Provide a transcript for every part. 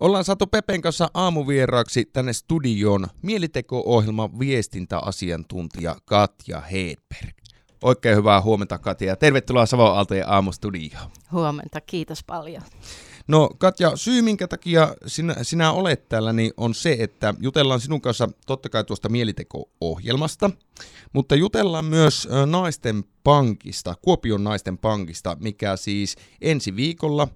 Ollaan saatu Pepen kanssa aamuvieraaksi tänne studioon Mieliteko-ohjelman viestintäasiantuntija Katja Hedberg. Oikein hyvää huomenta Katja ja tervetuloa Savon Aaltojen aamustudioon. Huomenta, kiitos paljon. No Katja, syy minkä takia sinä, sinä olet täällä niin on se, että jutellaan sinun kanssa totta kai tuosta Mieliteko-ohjelmasta, mutta jutellaan myös Naisten Pankista, Kuopion Naisten Pankista, mikä siis ensi viikolla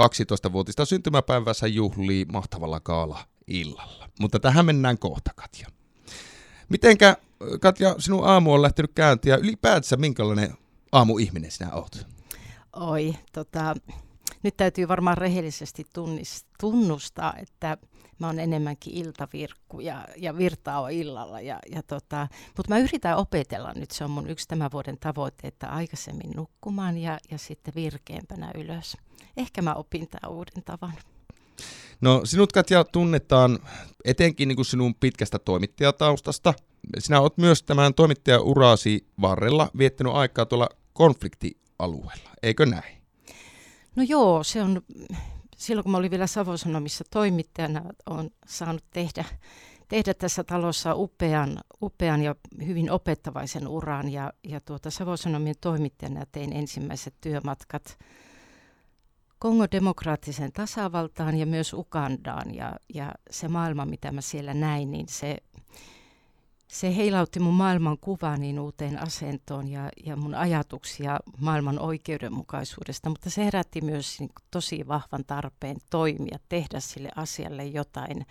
12-vuotista syntymäpäivässä juhlii mahtavalla kaala illalla. Mutta tähän mennään kohta, Katja. Mitenkä, Katja, sinun aamu on lähtenyt käyntiin ja ylipäätänsä minkälainen aamuihminen sinä olet? Oi, tota, nyt täytyy varmaan rehellisesti tunnist, tunnustaa, että mä oon enemmänkin iltavirkku ja, ja virtaa on illalla. Ja, ja tota, Mutta mä yritän opetella nyt, se on mun yksi tämän vuoden tavoite, että aikaisemmin nukkumaan ja, ja sitten virkeämpänä ylös. Ehkä mä opin tämän uuden tavan. No sinut Katja tunnetaan etenkin niin kuin sinun pitkästä toimittajataustasta. Sinä olet myös tämän toimittajaurasi varrella viettänyt aikaa tuolla konfliktialueella, eikö näin? No joo, se on, silloin kun mä olin vielä Savosanomissa toimittajana, on saanut tehdä, tehdä tässä talossa upean, upean ja hyvin opettavaisen uran. Ja, ja tuota Savosanomien toimittajana tein ensimmäiset työmatkat Kongo demokraattiseen tasavaltaan ja myös Ugandaan. Ja, ja se maailma, mitä mä siellä näin, niin se, se heilautti mun maailman kuvaa niin uuteen asentoon ja, ja mun ajatuksia maailman oikeudenmukaisuudesta, mutta se herätti myös niin tosi vahvan tarpeen toimia, tehdä sille asialle jotain,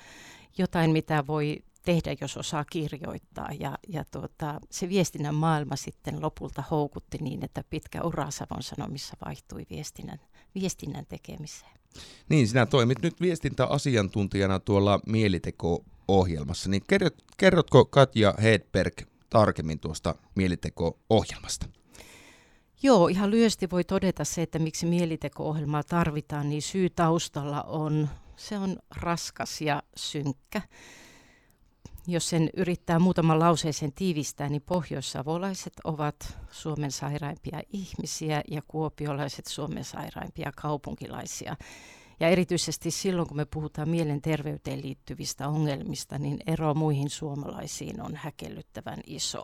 jotain mitä voi tehdä, jos osaa kirjoittaa. Ja, ja tuota, se viestinnän maailma sitten lopulta houkutti niin, että pitkä ura Savon Sanomissa vaihtui viestinnän, viestinnän tekemiseen. Niin, sinä toimit nyt viestintäasiantuntijana tuolla Mieliteko-ohjelmassa. Niin kerrot, kerrotko Katja Hedberg tarkemmin tuosta Mieliteko-ohjelmasta? Joo, ihan lyhyesti voi todeta se, että miksi Mieliteko-ohjelmaa tarvitaan, niin syy taustalla on, se on raskas ja synkkä jos sen yrittää muutaman lauseeseen tiivistää, niin pohjoissavolaiset ovat Suomen sairaimpia ihmisiä ja kuopiolaiset Suomen sairaimpia kaupunkilaisia. Ja erityisesti silloin, kun me puhutaan mielenterveyteen liittyvistä ongelmista, niin ero muihin suomalaisiin on häkellyttävän iso.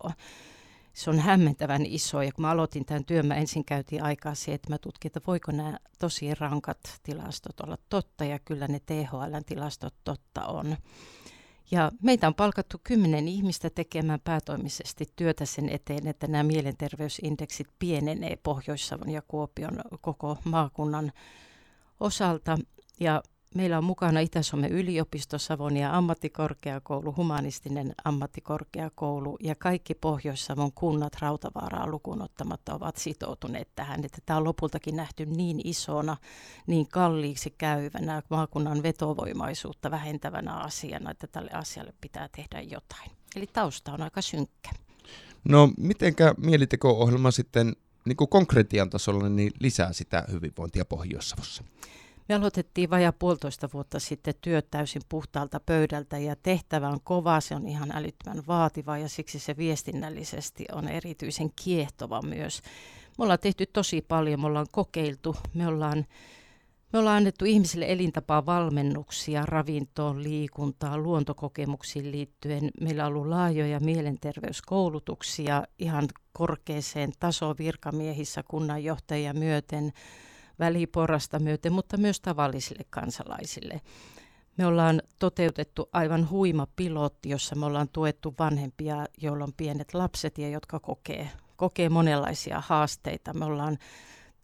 Se on hämmentävän iso, ja kun mä aloitin tämän työn, mä ensin käytiin aikaa siihen, että mä tutkin, että voiko nämä tosi rankat tilastot olla totta, ja kyllä ne THLn tilastot totta on. Ja meitä on palkattu kymmenen ihmistä tekemään päätoimisesti työtä sen eteen, että nämä mielenterveysindeksit pienenee Pohjois-Savon ja Kuopion koko maakunnan osalta. Ja Meillä on mukana Itä-Suomen yliopisto, Savonia ammattikorkeakoulu, humanistinen ammattikorkeakoulu ja kaikki Pohjois-Savon kunnat Rautavaaraa lukuun ottamatta ovat sitoutuneet tähän. Että tämä on lopultakin nähty niin isona, niin kalliiksi käyvänä, maakunnan vetovoimaisuutta vähentävänä asiana, että tälle asialle pitää tehdä jotain. Eli tausta on aika synkkä. No mitenkä mieliteko-ohjelma sitten niin kuin konkretian tasolla niin lisää sitä hyvinvointia Pohjois-Savossa? Me aloitettiin vajaa puolitoista vuotta sitten työt täysin puhtaalta pöydältä ja tehtävä on kova, se on ihan älyttömän vaativa ja siksi se viestinnällisesti on erityisen kiehtova myös. Me ollaan tehty tosi paljon, me ollaan kokeiltu, me ollaan me ollaan annettu ihmisille elintapaa valmennuksia ravintoon, liikuntaan, luontokokemuksiin liittyen. Meillä on ollut laajoja mielenterveyskoulutuksia ihan korkeaseen tasoon virkamiehissä kunnanjohtajia myöten väliporrasta myöten, mutta myös tavallisille kansalaisille. Me ollaan toteutettu aivan huima pilotti, jossa me ollaan tuettu vanhempia, joilla on pienet lapset ja jotka kokee, kokee monenlaisia haasteita. Me ollaan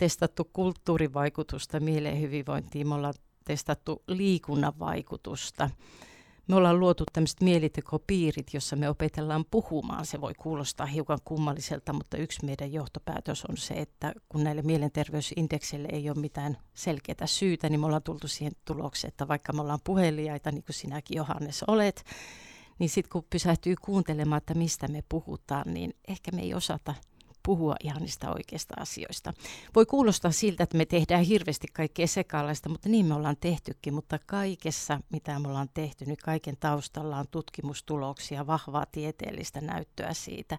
testattu kulttuurivaikutusta mieleen hyvinvointiin, me ollaan testattu liikunnan vaikutusta me ollaan luotu tämmöiset mielitekopiirit, jossa me opetellaan puhumaan. Se voi kuulostaa hiukan kummalliselta, mutta yksi meidän johtopäätös on se, että kun näille mielenterveysindekseille ei ole mitään selkeää syytä, niin me ollaan tultu siihen tulokseen, että vaikka me ollaan puhelijaita, niin kuin sinäkin Johannes olet, niin sitten kun pysähtyy kuuntelemaan, että mistä me puhutaan, niin ehkä me ei osata puhua ihan niistä oikeista asioista. Voi kuulostaa siltä, että me tehdään hirveästi kaikkea sekalaista, mutta niin me ollaan tehtykin, mutta kaikessa, mitä me ollaan tehty, niin kaiken taustalla on tutkimustuloksia, vahvaa tieteellistä näyttöä siitä,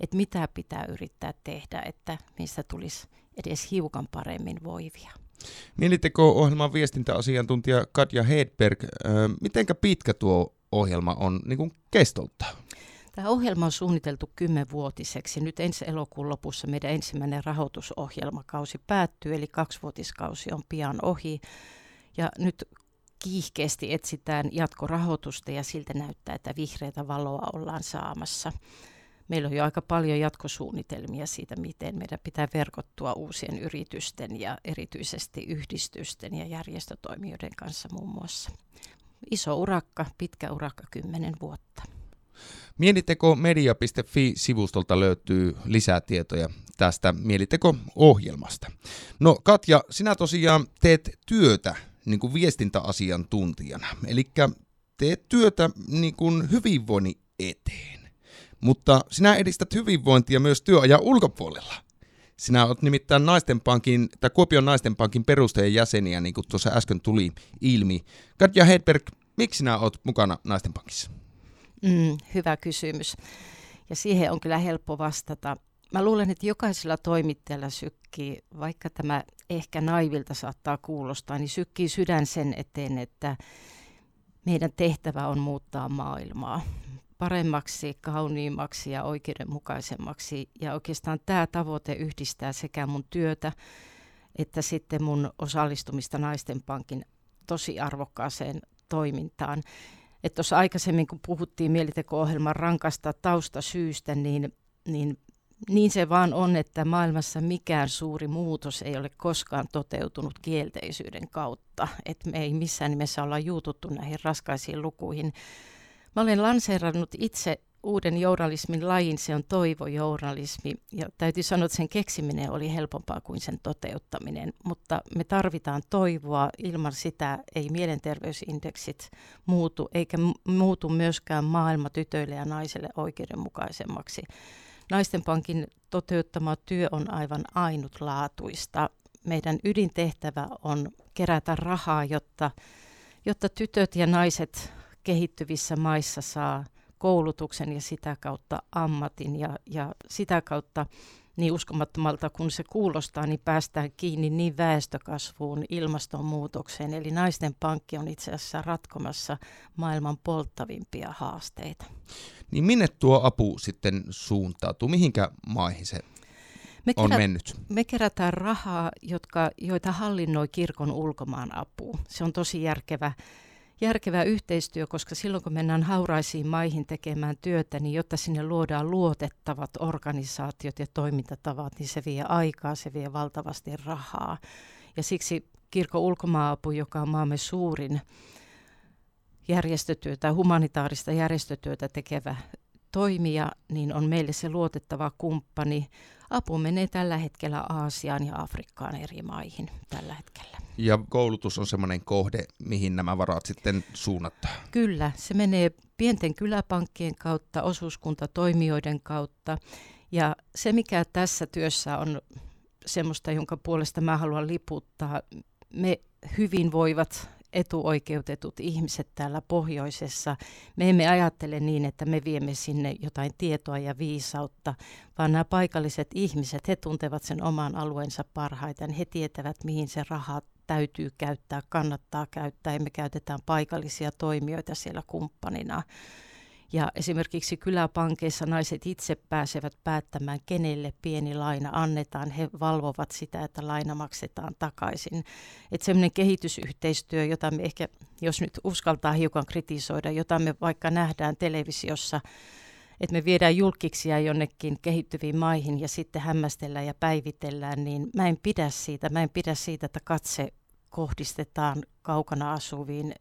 että mitä pitää yrittää tehdä, että mistä tulisi edes hiukan paremmin voivia. Mieliteko-ohjelman viestintäasiantuntija Katja Hedberg, mitenkä pitkä tuo ohjelma on niin kuin kestolta? Tämä ohjelma on suunniteltu kymmenvuotiseksi. Nyt ensi elokuun lopussa meidän ensimmäinen rahoitusohjelmakausi päättyy, eli kaksivuotiskausi on pian ohi. Ja nyt kiihkeästi etsitään jatkorahoitusta ja siltä näyttää, että vihreätä valoa ollaan saamassa. Meillä on jo aika paljon jatkosuunnitelmia siitä, miten meidän pitää verkottua uusien yritysten ja erityisesti yhdistysten ja järjestötoimijoiden kanssa muun muassa. Iso urakka, pitkä urakka, kymmenen vuotta. Mieliteko-media.fi-sivustolta löytyy lisää tietoja tästä Mieliteko-ohjelmasta. No Katja, sinä tosiaan teet työtä niin kuin viestintäasiantuntijana, eli teet työtä niin kuin hyvinvoinnin eteen, mutta sinä edistät hyvinvointia myös työajan ulkopuolella. Sinä olet nimittäin Naisten Pankin, tai Kuopion Naisten Pankin perustajan jäseniä, niin kuin tuossa äsken tuli ilmi. Katja Hedberg, miksi sinä olet mukana Naisten Pankissa? Mm, hyvä kysymys. Ja siihen on kyllä helppo vastata. Mä luulen, että jokaisella toimittajalla sykkii, vaikka tämä ehkä naivilta saattaa kuulostaa, niin sykkii sydän sen eteen, että meidän tehtävä on muuttaa maailmaa paremmaksi, kauniimmaksi ja oikeudenmukaisemmaksi. Ja oikeastaan tämä tavoite yhdistää sekä mun työtä että sitten mun osallistumista Naisten Pankin tosi arvokkaaseen toimintaan. Että tuossa aikaisemmin, kun puhuttiin mieliteko-ohjelman rankasta taustasyystä, niin, niin niin se vaan on, että maailmassa mikään suuri muutos ei ole koskaan toteutunut kielteisyyden kautta. Että me ei missään nimessä olla juututtu näihin raskaisiin lukuihin. Mä olen lanseerannut itse uuden journalismin lajin, se on toivojournalismi. Ja täytyy sanoa, että sen keksiminen oli helpompaa kuin sen toteuttaminen. Mutta me tarvitaan toivoa, ilman sitä ei mielenterveysindeksit muutu, eikä muutu myöskään maailma tytöille ja naisille oikeudenmukaisemmaksi. Naisten Pankin toteuttama työ on aivan ainutlaatuista. Meidän ydintehtävä on kerätä rahaa, jotta, jotta tytöt ja naiset kehittyvissä maissa saa koulutuksen ja sitä kautta ammatin ja, ja sitä kautta niin uskomattomalta kun se kuulostaa, niin päästään kiinni niin väestökasvuun, ilmastonmuutokseen. Eli naisten pankki on itse asiassa ratkomassa maailman polttavimpia haasteita. Niin minne tuo apu sitten suuntautuu? Mihinkä maihin se me on kerät, mennyt? Me kerätään rahaa, jotka, joita hallinnoi kirkon ulkomaan apu. Se on tosi järkevä järkevä yhteistyö, koska silloin kun mennään hauraisiin maihin tekemään työtä, niin jotta sinne luodaan luotettavat organisaatiot ja toimintatavat, niin se vie aikaa, se vie valtavasti rahaa. Ja siksi kirkon ulkomaapu, joka on maamme suurin järjestötyötä, humanitaarista järjestötyötä tekevä toimija, niin on meille se luotettava kumppani. Apu menee tällä hetkellä Aasiaan ja Afrikkaan eri maihin tällä hetkellä. Ja koulutus on semmoinen kohde, mihin nämä varat sitten suunnataan? Kyllä, se menee pienten kyläpankkien kautta, osuuskuntatoimijoiden kautta. Ja se, mikä tässä työssä on semmoista, jonka puolesta mä haluan liputtaa, me hyvinvoivat etuoikeutetut ihmiset täällä pohjoisessa. Me emme ajattele niin, että me viemme sinne jotain tietoa ja viisautta, vaan nämä paikalliset ihmiset, he tuntevat sen oman alueensa parhaiten. He tietävät, mihin se raha täytyy käyttää, kannattaa käyttää ja me käytetään paikallisia toimijoita siellä kumppanina. Ja esimerkiksi kyläpankeissa naiset itse pääsevät päättämään, kenelle pieni laina annetaan. He valvovat sitä, että laina maksetaan takaisin. Että semmoinen kehitysyhteistyö, jota me ehkä, jos nyt uskaltaa hiukan kritisoida, jota me vaikka nähdään televisiossa, että me viedään julkiksia jonnekin kehittyviin maihin ja sitten hämmästellään ja päivitellään, niin mä en pidä siitä. Mä en pidä siitä, että katse kohdistetaan kaukana asuviin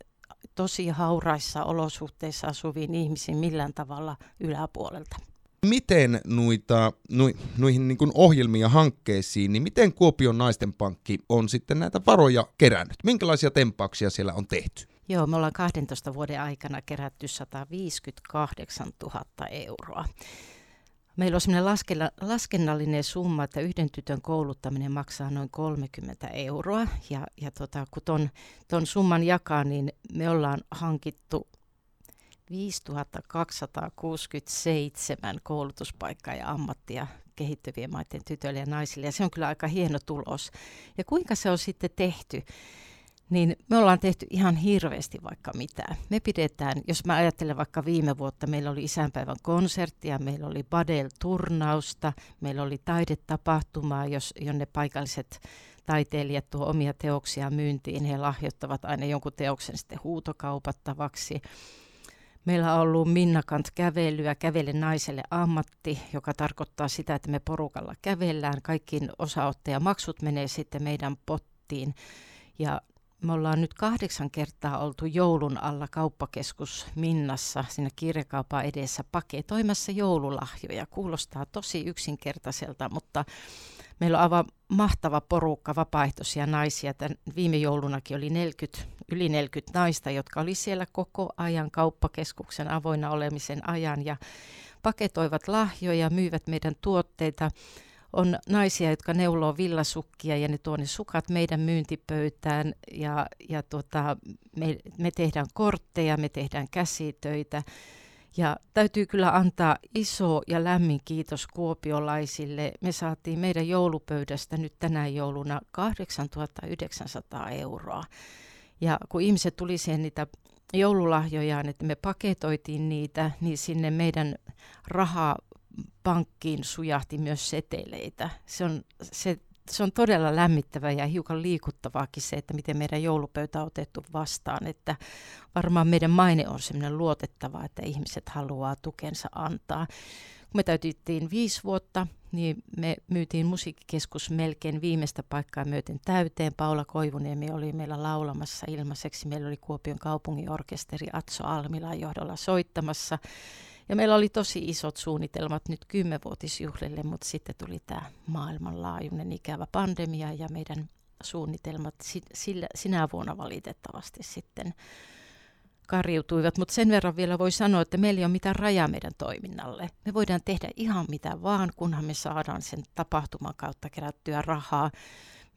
tosi hauraissa olosuhteissa asuviin ihmisiin millään tavalla yläpuolelta. Miten noita, nu, noihin niin ohjelmiin ja hankkeisiin, niin miten Kuopion naisten pankki on sitten näitä varoja kerännyt? Minkälaisia tempauksia siellä on tehty? Joo, me ollaan 12 vuoden aikana kerätty 158 000 euroa. Meillä on sellainen laskennallinen summa, että yhden tytön kouluttaminen maksaa noin 30 euroa. Ja, ja tota, kun ton, ton summan jakaa, niin me ollaan hankittu 5267 koulutuspaikkaa ja ammattia kehittyvien maiden tytöille ja naisille. Ja se on kyllä aika hieno tulos. Ja kuinka se on sitten tehty? Niin me ollaan tehty ihan hirveästi vaikka mitään. Me pidetään, jos mä ajattelen vaikka viime vuotta, meillä oli isänpäivän konserttia, meillä oli Badel-turnausta, meillä oli taidetapahtumaa, jos, jonne paikalliset taiteilijat tuo omia teoksia myyntiin, he lahjoittavat aina jonkun teoksen sitten huutokaupattavaksi. Meillä on ollut Minnakant kävelyä, kävele naiselle ammatti, joka tarkoittaa sitä, että me porukalla kävellään. Kaikkiin osaottajamaksut menee sitten meidän pottiin. Ja me ollaan nyt kahdeksan kertaa oltu joulun alla kauppakeskus Minnassa siinä kirjakaupan edessä paketoimassa joululahjoja. Kuulostaa tosi yksinkertaiselta, mutta meillä on aivan mahtava porukka vapaaehtoisia naisia. Tän viime joulunakin oli 40, yli 40 naista, jotka oli siellä koko ajan kauppakeskuksen avoinna olemisen ajan ja paketoivat lahjoja, myyvät meidän tuotteita on naisia, jotka neuloo villasukkia ja ne tuo ne sukat meidän myyntipöytään ja, ja tuota, me, me tehdään kortteja, me tehdään käsitöitä. Ja täytyy kyllä antaa iso ja lämmin kiitos kuopiolaisille. Me saatiin meidän joulupöydästä nyt tänä jouluna 8900 euroa. Ja kun ihmiset tuli siihen niitä joululahjojaan, että me paketoitiin niitä, niin sinne meidän rahaa pankkiin sujahti myös seteleitä. Se on, se, se on todella lämmittävä ja hiukan liikuttavaakin se, että miten meidän joulupöytä on otettu vastaan. Että varmaan meidän maine on sellainen luotettava, että ihmiset haluaa tukensa antaa. Kun me täytettiin viisi vuotta, niin me myytiin musiikkikeskus melkein viimeistä paikkaa myöten täyteen. Paula Koivuniemi oli meillä laulamassa ilmaiseksi. Meillä oli Kuopion kaupungin orkesteri Atso Almilan johdolla soittamassa. Ja meillä oli tosi isot suunnitelmat nyt kymmenvuotisjuhlille, mutta sitten tuli tämä maailmanlaajuinen ikävä pandemia ja meidän suunnitelmat sillä, sinä vuonna valitettavasti sitten karjutuivat, mutta sen verran vielä voi sanoa, että meillä ei ole mitään rajaa meidän toiminnalle. Me voidaan tehdä ihan mitä vaan, kunhan me saadaan sen tapahtuman kautta kerättyä rahaa.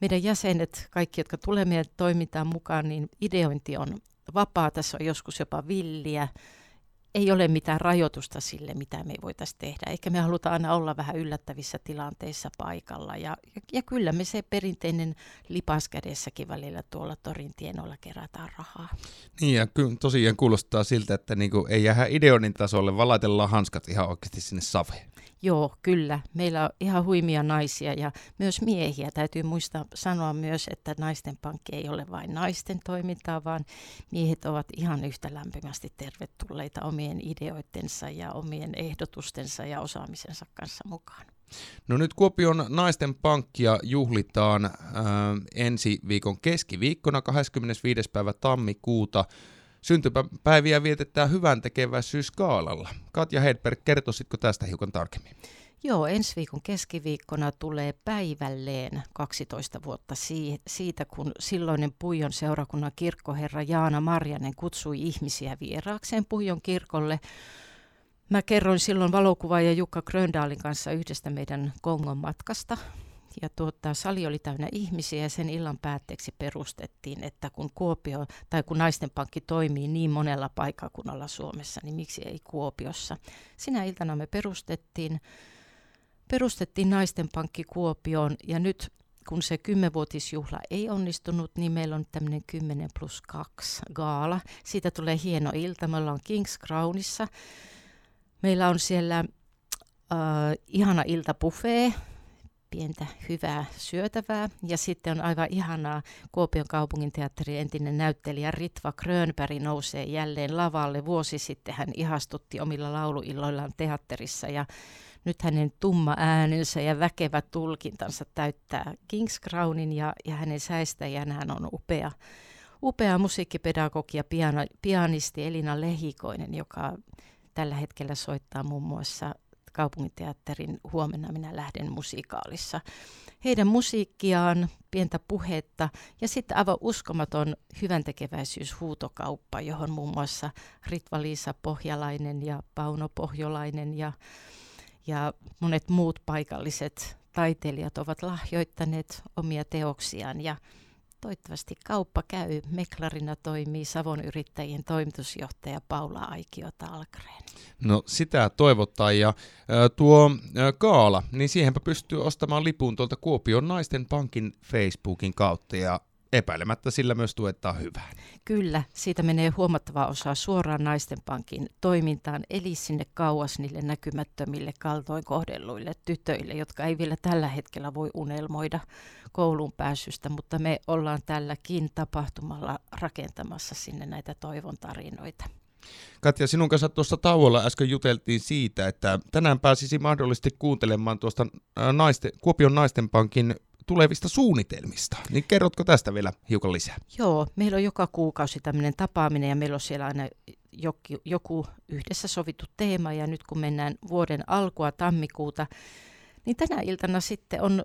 Meidän jäsenet, kaikki, jotka tulee meidän toimintaan mukaan, niin ideointi on vapaa, tässä on joskus jopa villiä ei ole mitään rajoitusta sille, mitä me voitaisiin tehdä. Eikä me haluta aina olla vähän yllättävissä tilanteissa paikalla. Ja, ja, ja kyllä me se perinteinen lipas kädessäkin välillä tuolla torin tienoilla kerätään rahaa. Niin ja kyllä tosiaan kuulostaa siltä, että niinku ei jää ideonin tasolle, valaitellaan hanskat ihan oikeasti sinne saveen. Joo, kyllä. Meillä on ihan huimia naisia ja myös miehiä. Täytyy muistaa sanoa myös, että naisten pankki ei ole vain naisten toimintaa, vaan miehet ovat ihan yhtä lämpimästi tervetulleita omien ideoittensa ja omien ehdotustensa ja osaamisensa kanssa mukaan. No nyt Kuopion naisten pankkia juhlitaan äh, ensi viikon keskiviikkona 25. päivä tammikuuta. Syntymäpäiviä vietetään hyvän tekeväisyyskaalalla. Katja Hedberg, kertoisitko tästä hiukan tarkemmin? Joo, ensi viikon keskiviikkona tulee päivälleen 12 vuotta siitä, kun silloinen Puijon seurakunnan kirkkoherra Jaana Marjanen kutsui ihmisiä vieraakseen Puijon kirkolle. Mä kerroin silloin valokuvaaja Jukka Gröndaalin kanssa yhdestä meidän Kongon matkasta ja tuota, sali oli täynnä ihmisiä ja sen illan päätteeksi perustettiin, että kun Kuopio tai kun naisten pankki toimii niin monella paikkakunnalla Suomessa, niin miksi ei Kuopiossa. Sinä iltana me perustettiin, perustettiin naisten pankki Kuopioon ja nyt kun se kymmenvuotisjuhla ei onnistunut, niin meillä on tämmöinen 10 plus 2 gaala. Siitä tulee hieno ilta. Me ollaan Kings Crownissa. Meillä on siellä äh, ihana iltapuffee, pientä hyvää syötävää. Ja sitten on aivan ihanaa, Kuopion kaupunginteatterin entinen näyttelijä Ritva Krönberg nousee jälleen lavalle. Vuosi sitten hän ihastutti omilla lauluilloillaan teatterissa ja nyt hänen tumma äänensä ja väkevä tulkintansa täyttää Kings Crownin ja, ja hänen säistäjänään on upea, upea musiikkipedagogi ja piano, pianisti Elina Lehikoinen, joka tällä hetkellä soittaa muun muassa kaupunginteatterin Huomenna minä lähden musikaalissa. Heidän musiikkiaan, pientä puhetta ja sitten aivan uskomaton hyvän tekeväisyyshuutokauppa, johon muun muassa Ritva-Liisa Pohjalainen ja Pauno Pohjolainen ja, ja monet muut paikalliset taiteilijat ovat lahjoittaneet omia teoksiaan ja toivottavasti kauppa käy. Meklarina toimii Savon yrittäjien toimitusjohtaja Paula Aikio Talkreen. No sitä toivottaa ja tuo kaala, niin siihenpä pystyy ostamaan lipun tuolta Kuopion naisten pankin Facebookin kautta ja epäilemättä sillä myös tuetaan hyvää. Kyllä, siitä menee huomattava osa suoraan naisten pankin toimintaan, eli sinne kauas niille näkymättömille kaltoin kohdelluille tytöille, jotka ei vielä tällä hetkellä voi unelmoida kouluun pääsystä, mutta me ollaan tälläkin tapahtumalla rakentamassa sinne näitä toivon tarinoita. Katja, sinun kanssa tuossa tauolla äsken juteltiin siitä, että tänään pääsisi mahdollisesti kuuntelemaan tuosta naisten, Kuopion naisten pankin tulevista suunnitelmista. Niin kerrotko tästä vielä hiukan lisää? Joo, meillä on joka kuukausi tämmöinen tapaaminen ja meillä on siellä aina joku, joku yhdessä sovittu teema ja nyt kun mennään vuoden alkua tammikuuta, niin tänä iltana sitten on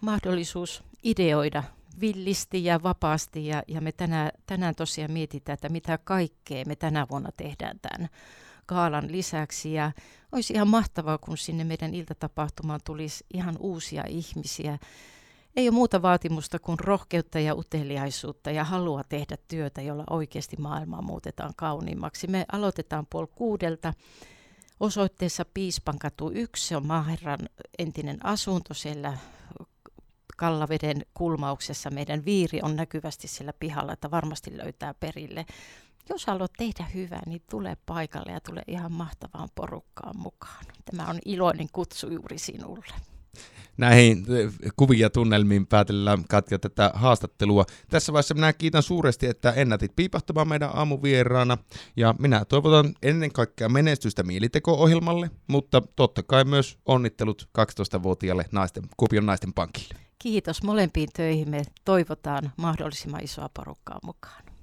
mahdollisuus ideoida villisti ja vapaasti ja, ja me tänään, tänään tosiaan mietitään, että mitä kaikkea me tänä vuonna tehdään tämän kaalan lisäksi ja olisi ihan mahtavaa, kun sinne meidän iltatapahtumaan tulisi ihan uusia ihmisiä, ei ole muuta vaatimusta kuin rohkeutta ja uteliaisuutta ja halua tehdä työtä, jolla oikeasti maailmaa muutetaan kauniimmaksi. Me aloitetaan puoli kuudelta osoitteessa Piispankatu 1. Se on Maaherran entinen asunto siellä Kallaveden kulmauksessa. Meidän viiri on näkyvästi siellä pihalla, että varmasti löytää perille. Jos haluat tehdä hyvää, niin tule paikalle ja tule ihan mahtavaan porukkaan mukaan. Tämä on iloinen kutsu juuri sinulle näihin eh, kuvia tunnelmiin päätellään Katja tätä haastattelua. Tässä vaiheessa minä kiitän suuresti, että ennätit piipahtamaan meidän aamuvieraana ja minä toivotan ennen kaikkea menestystä Mieliteko-ohjelmalle, mutta totta kai myös onnittelut 12-vuotiaalle naisten, Kuopion naisten pankille. Kiitos molempiin töihin. Me toivotaan mahdollisimman isoa porukkaa mukaan.